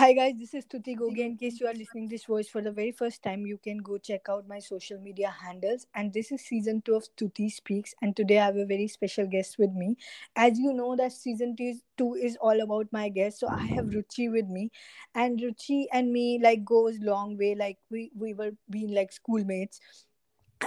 Hi guys, this is Tuti Gogi. In case you are listening this voice for the very first time, you can go check out my social media handles. And this is season two of Tuti Speaks. And today I have a very special guest with me. As you know, that season two is, all about my guest. So I have Ruchi with me, and Ruchi and me like goes long way. Like we we were being like schoolmates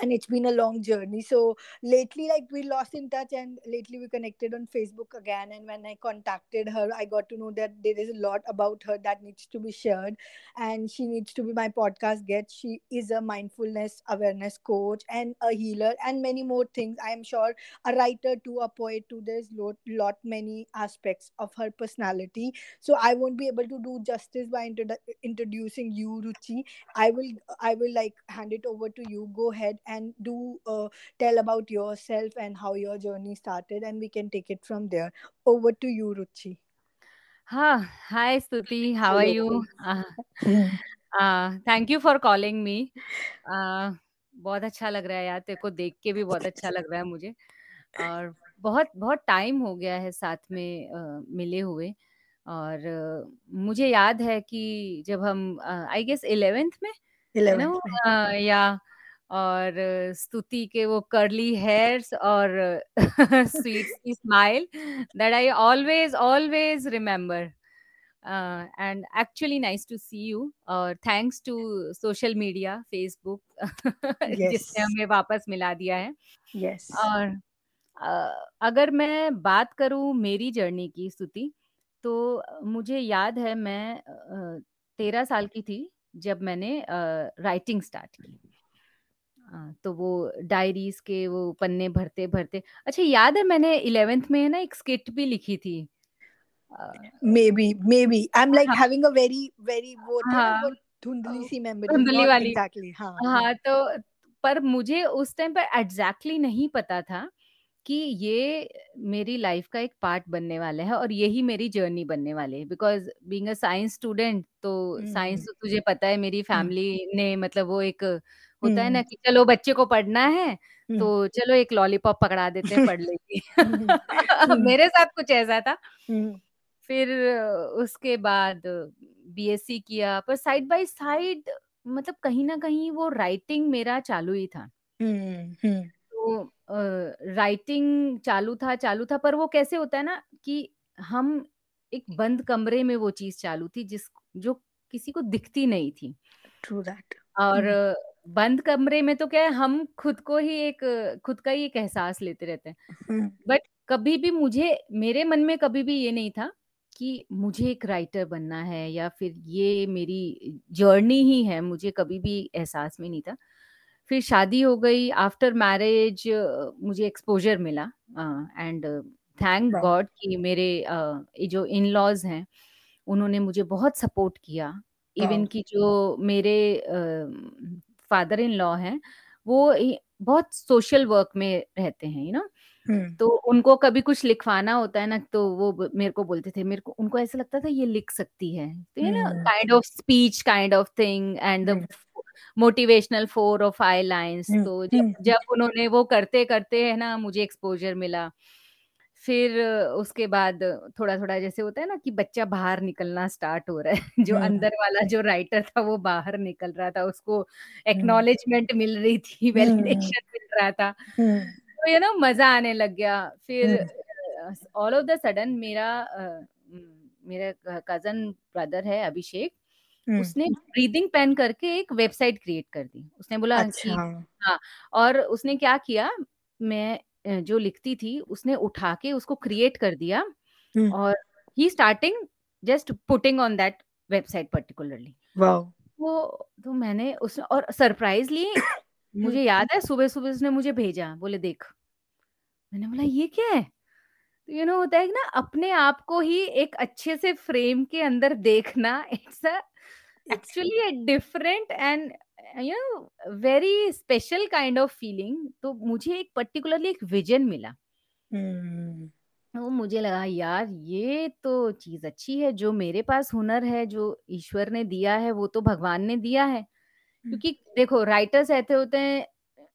and it's been a long journey. So lately like we lost in touch and lately we connected on facebook again. And when i contacted her i got to know that there is a lot about her that needs to be shared. And she needs to be my podcast guest. She is a mindfulness awareness coach and a healer and many more things. I am sure a writer too a poet too there's lot lot many aspects of her personality. So i won't be able to do justice by introdu- introducing you ruchi. I will i will like hand it over to you. Go ahead and do uh, tell about yourself and how your journey started and we can take it from there. Over to you ruchi. हाँ hi Stuti how are you thank you for calling me बहुत अच्छा लग रहा है यार तेरे को देख के भी बहुत अच्छा लग रहा है मुझे। और बहुत बहुत टाइम हो गया है साथ में uh, मिले हुए। और uh, मुझे याद है कि जब हम आई गेस इलेवेंथ में इलेवेंथ में। या और स्तुति के वो कर्ली हेयर्स और sweet smile that I always always remember and actually nice to see you और thanks to social media Facebook जिसने हमें वापस मिला दिया है। Yes. और uh, अगर मैं बात करूँ मेरी जर्नी की स्तुति तो मुझे याद है मैं uh, तेरह साल की थी जब मैंने राइटिंग uh, स्टार्ट की। तो वो डायरीज के वो पन्ने भरते भरते अच्छा याद है मैंने इलेवेंथ में है ना एक स्किट भी लिखी थी? Maybe maybe. I am like having a very very वो हाँ, धुंधली सी मेमोरी धुंधली वाली। एग्जैक्टली हाँ हाँ तो पर मुझे उस टाइम पर एग्जैक्टली नहीं पता था कि ये मेरी लाइफ का एक पार्ट बनने वाला है और यही मेरी जर्नी बनने वाली है। Because being a science student तो साइंस तो तुझे पता है मेरी फैमिली ने मतलब वो एक होता है ना कि चलो बच्चे को पढ़ना है तो चलो एक लॉलीपॉप पकड़ा देते हैं पढ़ लेगी। मेरे साथ कुछ ऐसा था। फिर उसके बाद बीएससी किया पर साइड बाय साइड मतलब कहीं ना कहीं वो राइटिंग मेरा चालू ही था। तो राइटिंग चालू था चालू था पर वो कैसे होता है ना कि हम एक बंद कमरे में वो चीज़ चालू थी जिस जो किसी को दिखती नहीं थी। ट्रू दैट और बंद कमरे में तो क्या है हम खुद को ही एक खुद का ही एक एहसास लेते रहते हैं। बट कभी भी मुझे मेरे मन में कभी भी ये नहीं था कि मुझे एक राइटर बनना है या फिर ये मेरी जर्नी ही है मुझे कभी भी एहसास में नहीं था। फिर शादी हो गई आफ्टर मैरिज मुझे एक्सपोजर मिला एंड थैंक गॉड कि मेरे uh, जो इन लॉज हैं उन्होंने मुझे बहुत सपोर्ट किया। इवन की जो मेरे फादर इन लॉ हैं वो बहुत सोशल वर्क में रहते हैं यू नो तो उनको कभी कुछ लिखवाना होता है ना तो वो मेरे को बोलते थे मेरे को उनको ऐसा लगता था ये लिख सकती है। तो ये ना kind of speech kind of thing and the motivational four और फाइव लाइंस तो जब जब उन्होंने वो करते करते है ना मुझे एक्सपोजर मिला। फिर उसके बाद थोड़ा थोड़ा जैसे होता है ना कि बच्चा बाहर निकलना स्टार्ट हो रहा है। जो अंदर वाला जो राइटर था वो बाहर निकल रहा था उसको एक्नॉलेजमेंट मिल रही थी वैलिडेशन मिल रहा था। तो ये ना मज़ा आने लग गया। फिर ऑल ऑफ़ द सडन मेरा मेरा कज़न ब्रदर है अभिषेक उसने ब्रीदिंग पेन करके एक वेबसाइट क्रिएट कर दी। उसने बोला अच्छा। हाँ। और उसने क्या किया मैं जो लिखती थी उसने उठा के उसको क्रिएट कर दिया और ही starting just putting on that website particularly वो तो मैंने उस और सरप्राइजली मुझे याद है सुबह सुबह उसने मुझे भेजा बोले देख। मैंने बोला ये क्या है? तो यू नो know, होता है ना अपने आप को ही एक अच्छे से फ्रेम के अंदर देखना it's actually a different and you know very special kind of feeling तो मुझे एक पर्टिकुलरली एक विजन मिला hmm. वो मुझे लगा यार ये तो चीज़ अच्छी है जो मेरे पास हुनर है जो ईश्वर ने दिया है वो तो भगवान ने दिया है hmm. क्योंकि देखो राइटर्स ऐसे होते हैं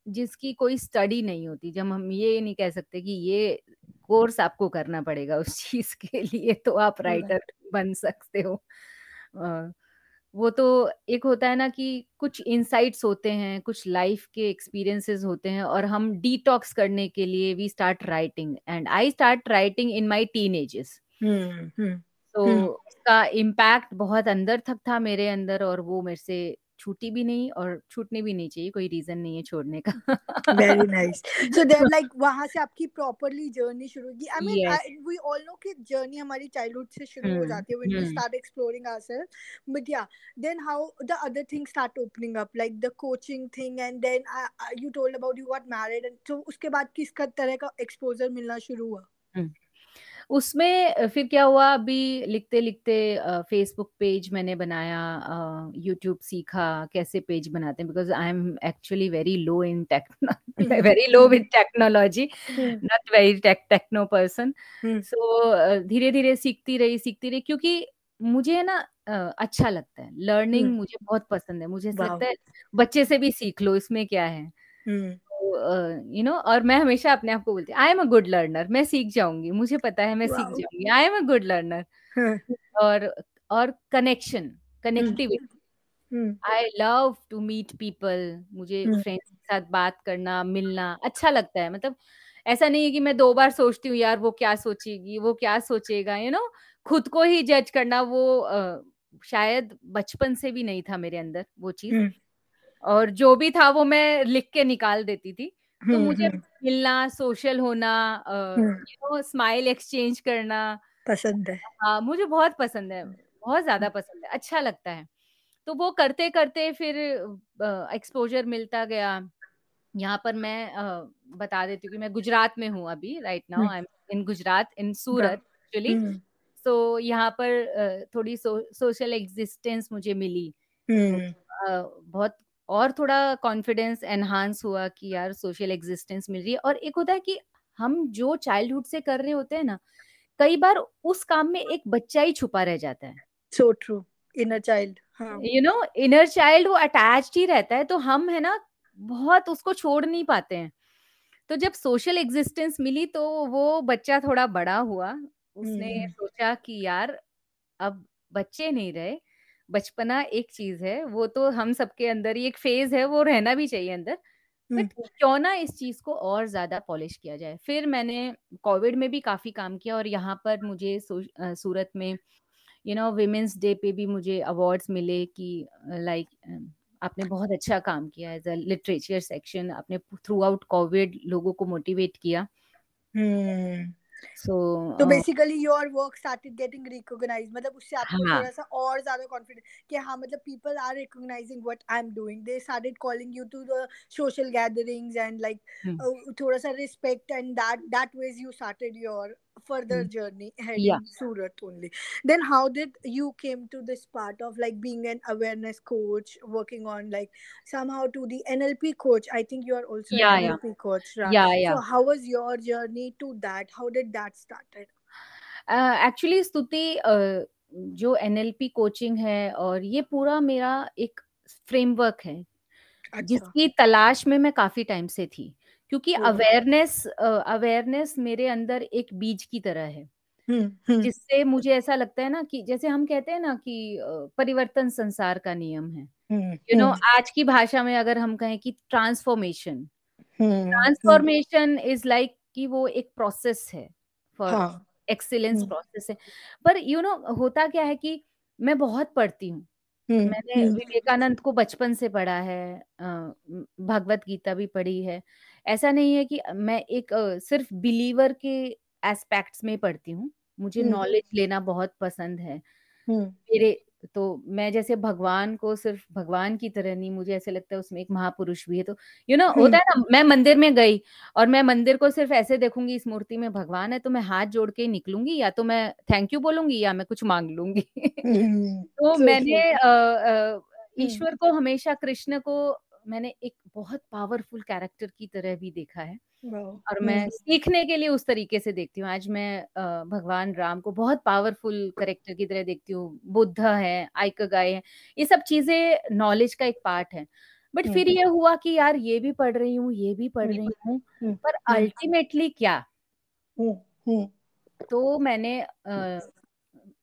जिसकी कोई स्टडी नहीं होती जब हम ये नहीं कह सकते कि ये कोर्स आपको करना पड़ेगा उस चीज़ के लिए तो आप राइटर बन सकते हो वो तो एक होता है ना कि कुछ इंसाइट्स होते हैं कुछ लाइफ के एक्सपीरियंसेस होते हैं और हम डिटॉक्स करने के लिए we start writing and I start writing in my teen teenages तो उसका इम्पैक्ट बहुत अंदर तक था मेरे अंदर और वो मेरे से छूटी भी नहीं और छूटने भी नहीं चाहिए कोई रीजन नहीं है छोड़ने का। Very nice so then like वहाँ से आपकी प्रॉपर्ली जर्नी शुरू होगी I mean we all know कि जर्नी हमारी चाइल्डहुड से शुरू हो जाती है when we start exploring ourselves but या then how the other things start opening up like the coaching thing and then you told about you got married and तो उसके बाद किस तरह का एक्सपोजर मिलना शुरू हुआ? हम्म। उसमें फिर क्या हुआ? अभी लिखते लिखते फेसबुक पेज मैंने बनाया यूट्यूब सीखा कैसे पेज बनाते हैं? Because I am actually very low in techno very low with technology not very techno person so धीरे धीरे सीखती रही सीखती रही क्योंकि मुझे ना अच्छा लगता है। लर्निंग मुझे बहुत पसंद है। मुझे लगता है बच्चे से भी सीख लो इसमें क्या है? यू नो और मैं हमेशा अपने आप को बोलती I am a good learner मैं सीख जाऊँगी मुझे पता है मैं सीख जाऊँगी I am a good learner और और connection connectivity I love to meet people मुझे फ्रेंड्स के साथ बात करना मिलना अच्छा लगता है मतलब ऐसा नहीं है कि मैं दो बार सोचती हूँ यार वो क्या सोचेगी वो क्या सोचेगा यू नो खुद को ही जज करना वो uh, शायद बचपन से भी नहीं था मेरे अंदर वो चीज़। और जो भी था वो मैं लिख के निकाल देती थी। तो मुझे मिलना सोशल होना यू स्माइल एक्सचेंज करना पसंद है। हाँ मुझे बहुत पसंद है बहुत ज़्यादा पसंद है अच्छा लगता है। तो वो करते करते फिर एक्सपोजर मिलता गया। यहाँ पर मैं आ, बता देती हूँ कि मैं गुजरात में हूँ अभी right now I am in Gujarat in Surat actually so यहाँ पर थोड़ी सोशल एग्जिस्टेंस मुझे मिली। बहुत और थोड़ा कॉन्फिडेंस एनहांस हुआ कि यार सोशल एग्जिस्टेंस मिल रही है। और एक होता है कि हम जो चाइल्डहुड से कर रहे होते हैं ना कई बार उस काम में एक बच्चा ही छुपा रह जाता है। So true inner child you know inner child वो अटैच ही रहता है तो हम है ना बहुत उसको छोड़ नहीं पाते हैं। तो जब सोशल एग्जिस्टेंस मिली तो वो बच्चा थोड़ा बड़ा हुआ। उसने hmm. सोचा कि यार अब बच्चे नहीं रहे। बचपना एक चीज़ है वो तो हम सबके अंदर ही एक फ़ेज़ है वो रहना भी चाहिए अंदर। बट क्यों ना इस चीज़ को और ज़्यादा पॉलिश किया जाए। फिर मैंने कोविड में भी काफ़ी काम किया और यहाँ पर मुझे सूरत में यू नो विमेंस डे पे भी मुझे अवार्ड्स मिले कि लाइक आपने बहुत अच्छा काम किया एज अ लिटरेचर सेक्शन आपने थ्रू आउट कोविड लोगों को मोटिवेट किया। तो basically your work started getting recognize मतलब उससे आपको हाँ. थोड़ा सा और ज़्यादा कॉन्फिडेंस कि हाँ मतलब people are recognizing what I am doing they started calling you to the social gatherings and like थोड़ा सा respect and that that ways you started your further mm. journey heading yeah. Surat only. Then how did you came to this part of like being an awareness coach, working on like somehow to the NLP coach? I think you are also yeah, an NLP yeah. coach, right? Yeah, yeah. So how was your journey to that? How did that started? Actually uh, Stuti uh, जो NLP coaching है और ये पूरा मेरा एक framework है अच्छा. जिसकी तलाश में मैं काफ़ी टाइम से थी क्योंकि अवेयरनेस अवेयरनेस मेरे अंदर एक बीज की तरह है। जिससे मुझे ऐसा लगता है ना कि जैसे हम कहते हैं ना कि परिवर्तन संसार का नियम है। यू नो आज की भाषा में अगर हम कहें कि ट्रांसफॉर्मेशन ट्रांसफॉर्मेशन इज़ लाइक कि वो एक प्रोसेस है फॉर एक्सीलेंस प्रोसेस है। पर यू you नो know, होता क्या है कि मैं बहुत पढ़ती हूँ। मैंने विवेकानंद को बचपन से पढ़ा है भगवत गीता भी पढ़ी है। ऐसा नहीं है कि मैं एक सिर्फ़ बिलीवर के एस्पेक्ट्स में पढ़ती हूँ मुझे नॉलेज लेना बहुत पसंद है। मेरे तो मैं जैसे भगवान को सिर्फ़ भगवान की तरह नहीं मुझे ऐसे लगता है उसमें एक महापुरुष भी है तो यू you नो know, होता है ना मैं मंदिर में गई और मैं मंदिर को सिर्फ़ ऐसे देखूँगी इस मूर्ति में भगवान है तो मैं हाथ जोड़ के निकलूँगी या तो मैं थैंक यू बोलूँगी या मैं कुछ मांग लूँगी। तो मैंने ईश्वर को हमेशा कृष्ण को मैंने एक बहुत पावरफुल कैरेक्टर की तरह भी देखा है और मैं सीखने के लिए उस तरीके से देखती हूँ। आज मैं भगवान राम को बहुत पावरफुल करेक्टर की तरह देखती हूँ। बुद्ध है आइक गाय है ये सब चीज़ें नॉलेज का एक पार्ट है। बट फिर ये हुआ कि यार ये भी पढ़ रही हूँ ये भी पढ़ रही हूँ पर अल्टीमेटली क्या? तो मैंने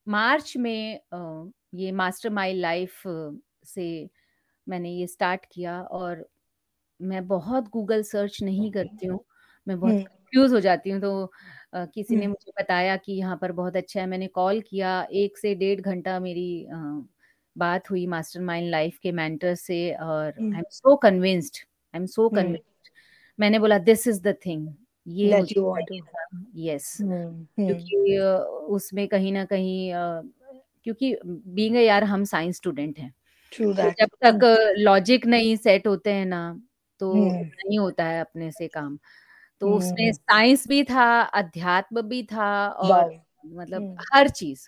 मार्च में ये मास्टर माई लाइफ से मैंने ये स्टार्ट किया और मैं बहुत गूगल सर्च नहीं करती हूँ मैं बहुत कंफ्यूज हो जाती हूँ तो आ, किसी ने मुझे बताया कि यहाँ पर बहुत अच्छा है मैंने कॉल किया एक से डेढ़ घंटा मेरी आ, बात हुई मास्टर माइंड लाइफ के मेंटर से और I am so convinced I am so convinced मैंने बोला दिस इज़ द थिंग ये यस क्योंकि उसमें कहीं ना कहीं क्योंकि बीइंग यार हम साइंस स्टूडेंट हैं। तो जब तक लॉजिक नहीं सेट होते हैं ना तो नहीं होता है अपने से काम। तो उसमें साइंस भी था अध्यात्म भी था और मतलब हर चीज़।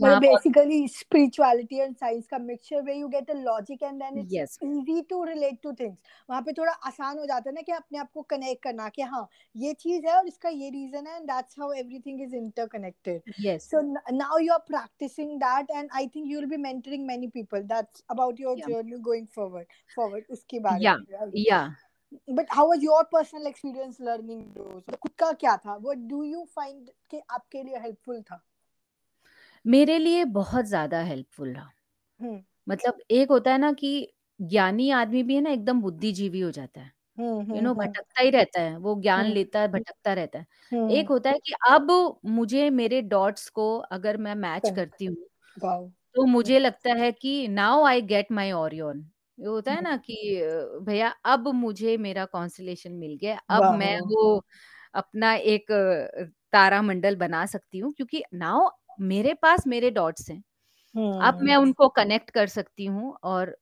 Well, basically, spirituality and science का mixture where you get a logic and then it's yes. easy to relate to things. वहाँ पे थोड़ा आसान हो जाता है ना कि अपने आप को connect करना कि हाँ ये चीज़ है और इसका ये reason है and that's how everything is interconnected. Yes. So now you are practicing that and I think you will be mentoring many people. That's about your yeah. journey going forward. Forward उसके बारे में. Right? Yeah. But how was your personal experience learning those? खुद का क्या था? What do you find कि आपके लिए helpful था? मेरे लिए बहुत ज़्यादा हेल्पफुल रहा। मतलब एक होता है ना कि ज्ञानी आदमी भी है ना एकदम बुद्धिजीवी हो जाता है। यू नो भटकता ही रहता है, वो ज्ञान लेता है, भटकता रहता है। एक होता है कि अब मुझे मेरे डॉट्स को अगर मैं मैच करती हूँ, तो मुझे लगता है कि नाउ आई गेट माई ओरियन। ये होता है ना कि भैया अब मुझे मेरा कॉन्स्टेलेशन मिल गया, अब मैं वो अपना एक तारा मंडल बना सकती हूँ। क्योंकि नाउ मेरे पास मेरे डॉट्स हैं अब मैं उनको कनेक्ट कर सकती हूँ और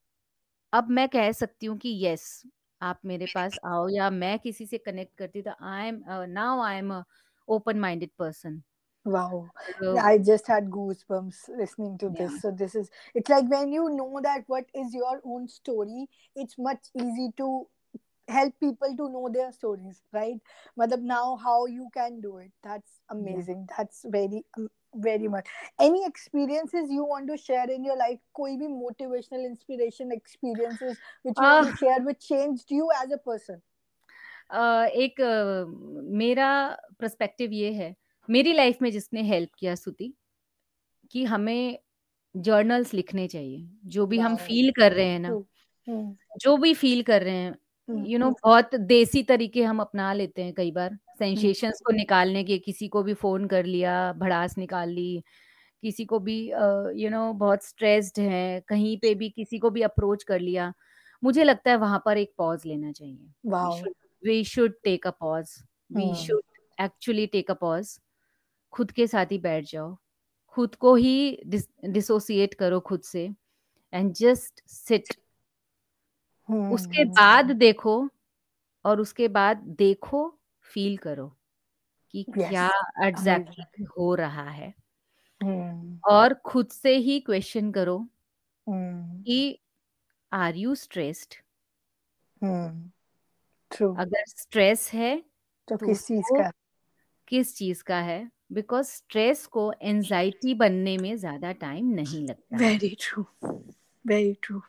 अब मैं कह सकती हूँ कि यस आप मेरे पास आओ या मैं किसी से कनेक्ट करती तो I am now I am open minded person Wow. So, I just had goosebumps listening to this. Yeah. So this is it's like when you know that what is your own story, it's much easy to help people to know their stories, right? Madam, now how you can do it. That's amazing. Yeah. That's very um, very much any experiences you want to share in your life koi bhi motivational inspiration experiences which you uh, want to share which changed you as a person uh, एक uh, मेरा perspective ये है मेरी life में जिसने help किया सुति कि हमें जर्नल्स लिखने चाहिए जो भी हम फील कर रहे हैं ना जो भी फील कर रहे हैं यू नो बहुत देसी तरीके हम अपना लेते हैं कई बार सेंसेशंस को निकालने के किसी को भी फ़ोन कर लिया भड़ास निकाल ली किसी को भी यू नो बहुत स्ट्रेस्ड है कहीं पे भी किसी को भी अप्रोच कर लिया मुझे लगता है वहाँ पर एक पॉज लेना चाहिए। We should take a pause we should actually take a pause खुद के साथ ही बैठ जाओ। खुद को ही डिसोसिएट करो खुद से एंड जस्ट सिट उसके हम्म। बाद देखो और उसके बाद देखो फील करो कि yes. क्या एग्जैक्टली exactly हो रहा है। hmm. और खुद से ही क्वेश्चन करो hmm. कि आर यू स्ट्रेस्ड अगर स्ट्रेस है तो, तो किस चीज़ का? किस चीज़ का है? बिकॉज़ स्ट्रेस को एंजाइटी बनने में ज़्यादा टाइम नहीं लगता। Very true very true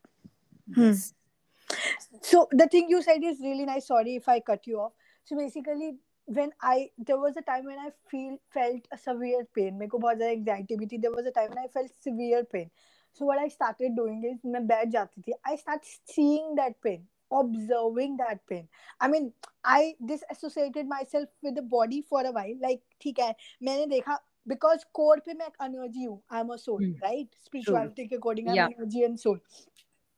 so the thing you said is really nice. Sorry if i cut you off. so basically when i there was a time when i feel felt a severe pain मेरे को बहुत ज़्यादा anxiety भी थी there was a time when i felt severe pain so what i started doing is मैं बैठ जाती थी i start seeing that pain observing that pain i mean i disassociated myself with the body for a while like ठीक है मैंने देखा because core पे मैं एक energy हूँ i'm a soul hmm. right spirituality के according i'm yeah. energy and soul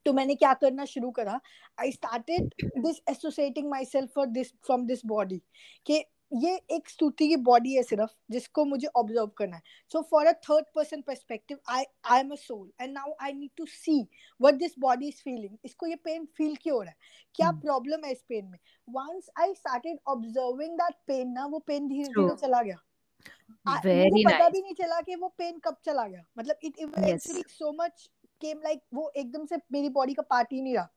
तो मैंने क्या करना शुरू करा? I started this associating myself for this from this body कि ये एक स्तुति की बॉडी है सिर्फ़ जिसको मुझे ऑब्ज़र्व करना है। So for a third person perspective I I am a soul and now I need to see what this body is feeling इसको ये पेन फील क्यों हो रहा है? क्या प्रॉब्लम hmm. है इस पेन में? Once I started observing that pain ना वो पेन धीरे धीरे चला गया। Very पता nice. भी नहीं चला कि वो पेन कब चला गया। मतलब it eventually so much came like वो एकदम से मेरी बॉडी का पार्ट ही नहीं रहा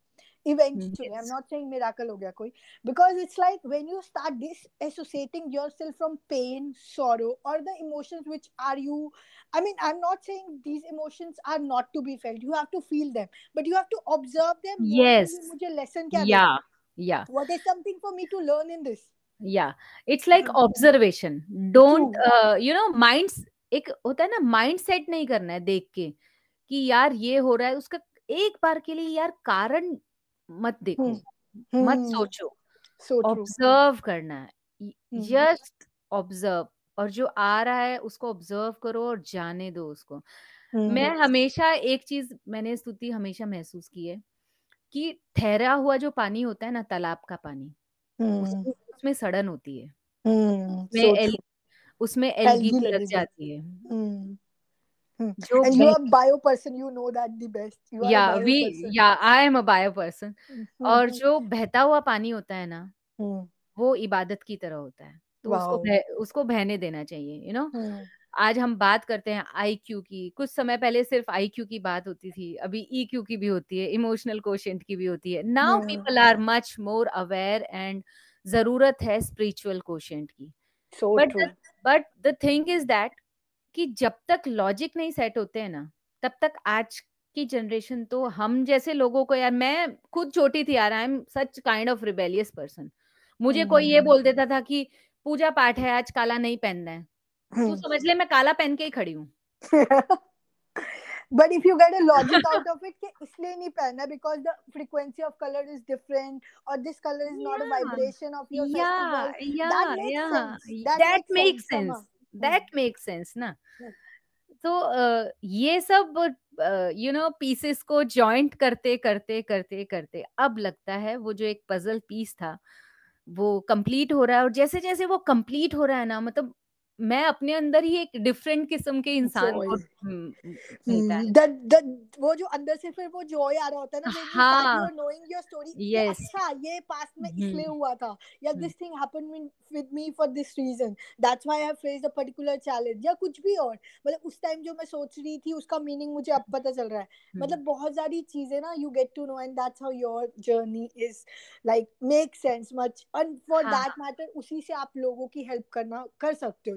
eventually yes. i'm not saying miracle ho gaya koi because it's like when you start disassociating yourself from pain sorrow or the emotions which are you i mean i'm not saying these emotions are not to be felt you have to feel them but you have to observe them yes mujhe lesson kya yeah yeah what is something for me to learn in this yeah it's like observation don't uh, you know minds एक होता है ना mind set नहीं करना है देख के कि यार ये हो रहा है उसका एक बार के लिए यार कारण मत देखो मत सोचो। ऑब्ज़र्व करना है जस्ट ऑब्ज़र्व और जो आ रहा है उसको ऑब्ज़र्व करो और जाने दो उसको। मैं हमेशा एक चीज़ मैंने स्तुति हमेशा महसूस की है कि ठहरा हुआ जो पानी होता है ना तालाब का पानी उसमें, सड़न होती है। उसमें एलगी लग जाती है। जो and you are bio person you know that the best. You are yeah we person. yeah I am a bio person. और जो बहता हुआ पानी होता है ना वो इबादत की तरह होता है। तो उसको बह, उसको बहने देना चाहिए यू you नो know? आज हम बात करते हैं आई क्यू की। कुछ समय पहले सिर्फ़ आई क्यू की बात होती थी अभी ई e क्यू की भी होती है इमोशनल क्वेश्चन की भी होती है। Now people are much more aware and ज़रूरत है स्पिरिचुअल क्वेश्चन की। But but the thing is that कि जब तक लॉजिक नहीं सेट होते हैं ना तब तक आज की जनरेशन तो हम जैसे लोगों को यार मैं खुद छोटी थी यार I am such kind of rebellious person मुझे कोई ये बोल देता था कि पूजा पाठ है आज काला नहीं पहनना है तू समझ ले मैं काला पहन के ही खड़ी हूँ but if you get a logic out of it कि इसलिए नहीं पहनना because the frequency of color is different or this color is yeah. not a vibration of your yeah, festival yeah, that makes yeah. sense that, that makes, sense, sense. That make sense ना। तो uh, ये सब you know pieces को joint करते करते करते करते अब लगता है वो जो एक पजल पीस था वो कंप्लीट हो रहा है और जैसे जैसे वो कंप्लीट हो रहा है ना मतलब मैं अपने अंदर ही एक डिफरेंट किस्म के इंसान को वो जो अंदर से फिर वो जॉय आ रहा होता है ना हाँ। नोइंग योर स्टोरी यस अच्छा ये पास्ट में इसलिए हुआ था या this thing happened with me for this reason that's why I have faced a particular challenge या कुछ भी और मतलब उस टाइम जो मैं सोच रही थी उसका मीनिंग मुझे अब पता चल रहा है। मतलब बहुत सारी चीज़ें ना you get to know and that's how your journey is like make sense much and for that matter उसी से आप लोगों की हेल्प करना कर सकते हो।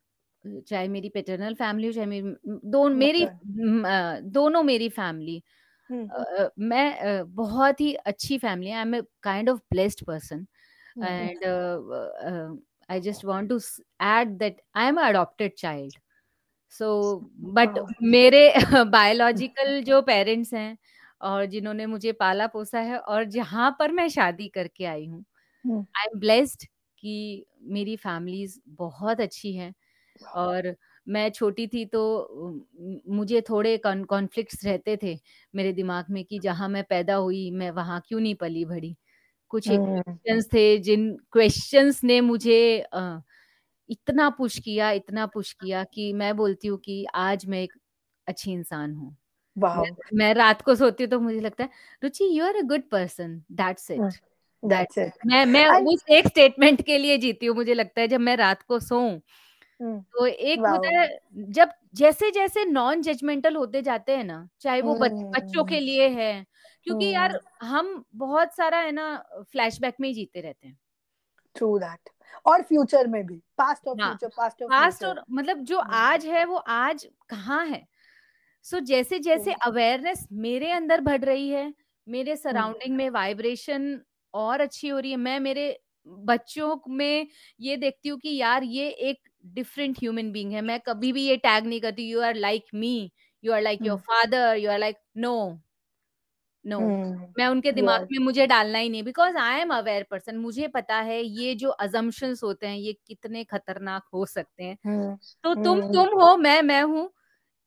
चाहे मेरी पेटर्नल फैमिली हो चाहे मेरी दोनों मेरी दोनों मेरी फैमिली Uh, मैं uh, बहुत ही अच्छी family I am a kind of blessed person and I just want to add that I am adopted child so but मेरे बायोलॉजिकल जो पेरेंट्स हैं और जिन्होंने मुझे पाला पोसा है और जहाँ पर मैं शादी करके आई हूँ आई एम ब्लेस्ड कि मेरी फैमिलीज़ बहुत अच्छी हैं। और मैं छोटी थी तो मुझे थोड़े कॉन्फ्लिक्ट्स रहते थे मेरे दिमाग में कि जहाँ मैं पैदा हुई मैं वहाँ क्यों नहीं पली भड़ी। कुछ एक क्वेश्चंस थे जिन क्वेश्चंस ने मुझे इतना पुश किया इतना पुश किया कि मैं बोलती हूँ कि आज मैं एक अच्छी इंसान हूँ। मैं, मैं रात को सोती हूँ तो मुझे लगता है Ruchi you are a good person that's it that's it मैं मैं उस एक स्टेटमेंट के लिए जीती हूँ मुझे लगता है जब मैं रात को सोऊं तो एक होता है जब जैसे जैसे नॉन जजमेंटल होते जाते हैं ना चाहे वो बच्चों के लिए है क्योंकि यार हम बहुत सारा है ना फ्लैशबैक में ही जीते रहते हैं। ट्रू दैट और फ्यूचर में भी पास्ट और फ्यूचर पास्ट और पास्ट और मतलब जो आज है वो आज कहाँ है? सो so, जैसे जैसे अवेयरनेस मेरे अंदर बढ़ रही है मेरे सराउंडिंग में वाइब्रेशन और अच्छी हो रही है मैं मेरे बच्चों में ये देखती हूँ कि यार ये एक डिफरेंट ह्यूमन बींग है। मैं कभी भी ये टैग नहीं करती you are like me you are like your father you are like no no मैं उनके दिमाग में मुझे डालना ही नहीं because I am aware person मुझे पता है ये जो अजम्पन्स होते हैं ये कितने खतरनाक हो सकते हैं। Hmm. तो तुम hmm. तुम हो मैं मैं हूँ।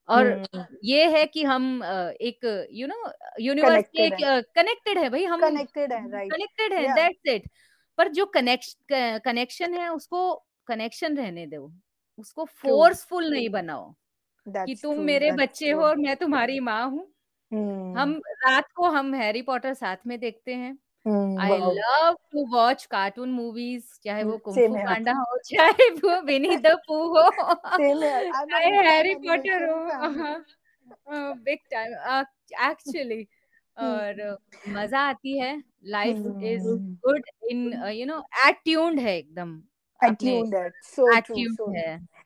और hmm. ये है कि हम एक यू नो यूनिवर्स के कनेक्टेड है. भाई हम कनेक्टेड है कनेक्टेड है दैट्स इट पर जो कनेक्शन है उसको कनेक्शन रहने दो। उसको फोर्सफुल नहीं बनाओ कि तुम true, मेरे बच्चे true. हो और मैं तुम्हारी माँ हूँ। Hmm. हम रात को हम हैरी पॉटर साथ में देखते हैं। I love to watch cartoon movies चाहे वो कुंफू पांडा हो चाहे वो विनी द पू हो। चाहे हैरी पॉटर हो बिग टाइम एक्चुअली और मज़ा आती है। Life is good in you know attuned है एकदम। Attuned it so attuned true so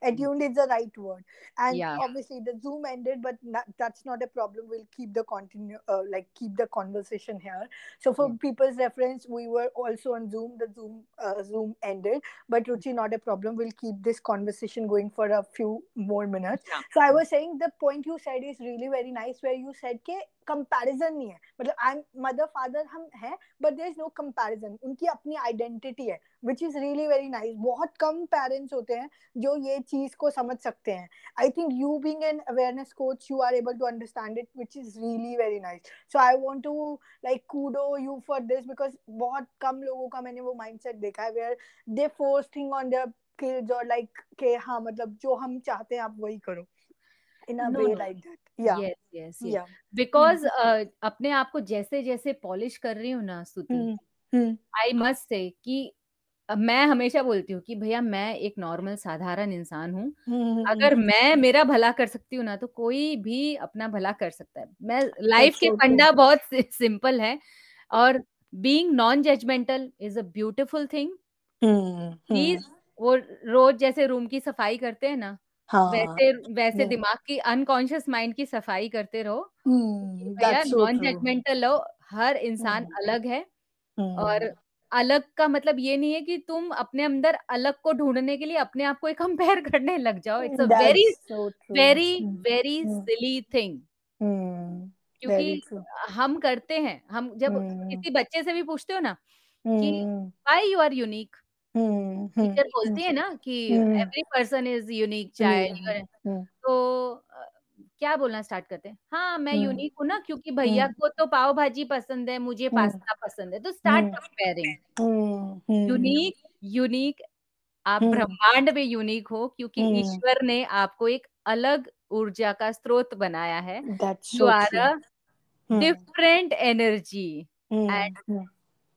attuned is the right word. And Yeah. obviously the zoom ended but not, that's not a problem. We'll keep the continue uh, like keep the conversation here. So for people's reference we were also on zoom the zoom uh, zoom ended but ruchi not a problem. We'll keep this conversation going for a few more minutes. Yeah. so i was saying the point you said is really very nice where you said ke comparison नहीं है। मतलब I am mother father हम हैं but there is no comparison उनकी अपनी identity है which is really very nice बहुत कम पेरेंट्स होते हैं जो ये चीज़ को समझ सकते हैं। I think you being an awareness coach you are able to understand it which is really very nice so I want to like kudo you for this because बहुत कम लोगों का मैंने वो माइंडसेट देखा है where they force thing on their kids और like के हाँ मतलब जो हम चाहते हैं आप वही करो। In a No, way no. like that. Yeah. Yes yes yes. Yeah. Because अपने आप को जैसे जैसे पॉलिश कर रही हूँ ना स्तुति आई मस्ट से कि मैं हमेशा बोलती हूँ कि भैया मैं एक नॉर्मल साधारण इंसान हूँ। हम्म अगर मैं मेरा भला कर सकती हूँ ना तो कोई भी अपना भला कर सकता है। मैं लाइफ के. फंडा बहुत सिंपल है और being non judgemental is a beautiful thing please वो रोज जैसे रूम की सफ़ाई करते हैं ना हाँ वैसे वैसे Yeah. दिमाग की अनकॉन्शियस माइंड की सफ़ाई करते रहो। हम्म नॉन जजमेंटल लो हर इंसान हम्म, अलग है हम्म, और अलग का मतलब ये नहीं है कि तुम अपने अंदर अलग को ढूँढने के लिए अपने आप को एक कंपेयर करने लग जाओ। It's a very very hmm, very hmm, silly thing hmm, क्योंकि हम करते हैं हम जब हम्म, किसी बच्चे से भी पूछते हो ना कि हम्म, why you are unique hmm, teacher hmm, बोलती है ना कि हम्म, every person is unique child hmm, hmm, तो अ, क्या बोलना स्टार्ट करते हैं? हाँ मैं हम्म, यूनिक हूँ ना क्योंकि भैया हम्म, को तो पाव भाजी पसंद है मुझे हम्म, पास्ता पसंद है। तो start hmm, comparing hmm, hmm, unique unique आप हम्म, ब्रह्मांड में यूनिक हो क्योंकि हम्म, ईश्वर ने आपको एक अलग ऊर्जा का स्रोत बनाया है that's यू आर अ हम्म, हम्म, हम्म,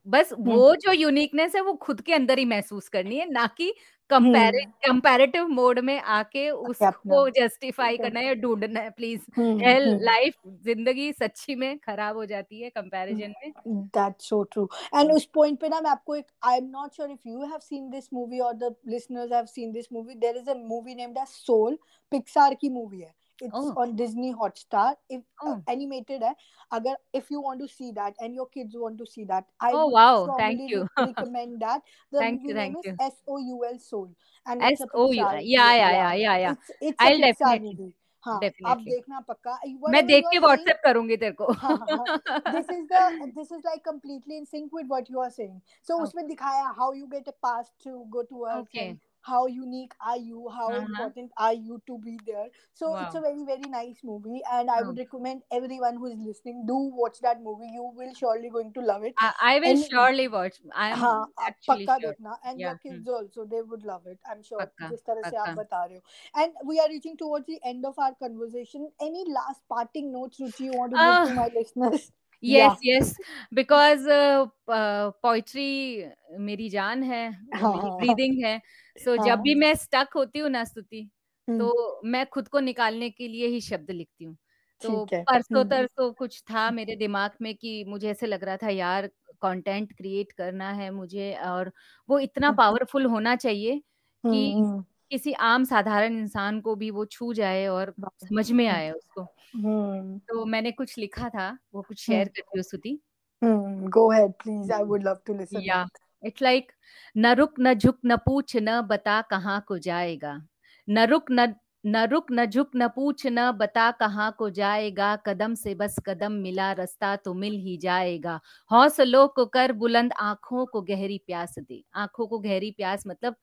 बस हम्म, वो जो यूनिकनेस है वो खुद के अंदर ही महसूस करनी है ना कि हम्म, कंपैरेटिव मोड में आके उसको जस्टिफाई करना है या ढूंढना है प्लीज़ हम्म, हम्म, लाइफ ज़िंदगी सच्ची में खराब हो जाती है कंपैरिजन में That's so true. And उस point पे ना मैं आपको एक I'm not sure if you have seen this movie or the listeners have seen this movie. There is a movie named as Soul. Pixar की मूवी है. It's Oh. on Disney Hotstar. If uh, Oh. animated है. अगर if you want to see that and your kids want to see that, I Oh, would wow. strongly Thank you. re- recommend that. The Thank movie you, name thank is you. S O U L Soul, and it's S a O U Pixar. या या या या या It's it's a I'll Pixar definitely movie. हाँ आप definitely देखना पक्का. मैं Whatever देख you के are saying, व्हाट्सएप करूंगी तेरे को हाँ हाँ हाँ this is the this is like completely in sync with what you are saying so Okay. उसमें दिखाया how you get a pass to go to earth Okay. and how unique are you how uh-huh. important are you to be there so wow. it's a very very nice movie and i oh. would recommend everyone who is listening do watch that movie you will surely going to love it i, I will and, surely watch i am haan, ah, actually sure. dekna. and yeah. your kids hmm. also they would love it i'm sure pakka, jis tarah se aap bata rahe ho and we are reaching towards the end of our conversation any last parting notes ruchi you want to give uh, to my listeners yes yes. Because uh, uh, poetry मेरी जान है हाँ, मेरी हाँ, breathing है। So हाँ। जब भी मैं स्टक होती हूँ ना स्तुति हम्म, तो मैं खुद को निकालने के लिए ही शब्द लिखती हूँ। तो है। परसों हम्म, तरसों कुछ था मेरे दिमाग में कि मुझे ऐसे लग रहा था यार कंटेंट क्रिएट करना है मुझे। और वो इतना हम्म, पावरफुल होना चाहिए कि हम्म, किसी आम साधारण इंसान को भी वो छू जाए और समझ में आए उसको। हम्म, तो मैंने कुछ लिखा था वो कुछ हम्म, शेयर करती हूँ hmm, go ahead please I would love to listen या इट्स लाइक न रुक न झुक न पूछ न बता कहाँ को जाएगा। न रुक न न रुक न झुक न पूछ न बता कहाँ को जाएगा। कदम से बस कदम मिला रास्ता तो मिल ही जाएगा। हौसलों को कर बुलंद आँखों को गहरी प्यास दे। आँखों को गहरी प्यास मतलब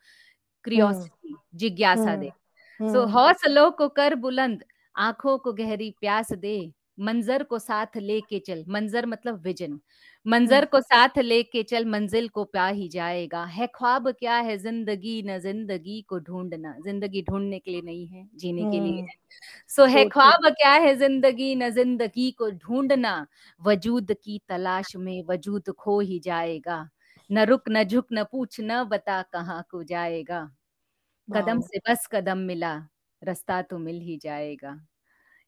क्रियोसिटी जिज्ञासा दे। सो हम्म, हौसलों को कर बुलंद आँखों को गहरी प्यास दे। मंजर को साथ लेके चल मंजर मतलब विजन। मंजर को साथ लेके चल मंजिल को पा ही जाएगा। है ख्वाब क्या है ज़िंदगी न ज़िंदगी को ढूंढना? ज़िंदगी ढूँढने के लिए नहीं है जीने के लिए हम्म, है। सो है ख्वाब क्या है ज़िंदगी न ज़िंदगी को ढूंढना? वजूद की तलाश में वजूद खो ही जाएगा। न रुक न झुक न पूछ न बता कहाँ को जाएगा। कदम से बस कदम मिला रास्ता तो मिल ही जाएगा।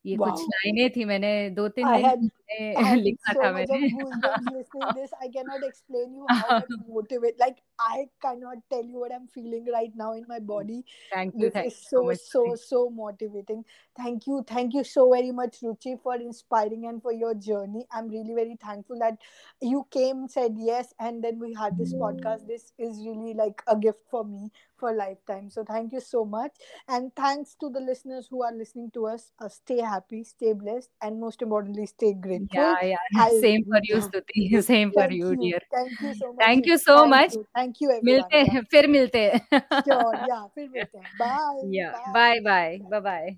ये कुछ लाइनें थी मैंने दो तीन दिन लिखा था मैंने। I cannot tell you what I'm feeling right now in my body. Thank you, This thank is you so so so so motivating. Thank you, thank you so very much, Ruchi, for inspiring and for your journey. I'm really very thankful that you came, said yes, and then we had this podcast. This is really like a gift for me for a lifetime. So thank you so much, and thanks to the listeners who are listening to us. Uh, stay happy, stay blessed, and most importantly, stay grateful. Yeah, yeah. I'll- Same for you, Stuti. Same for you, you, dear. thank you so much. Thank you so Thank much. you. Thank thank you मिलते हैं फिर मिलते हैं। फिर मिलते हैं। Bye bye bye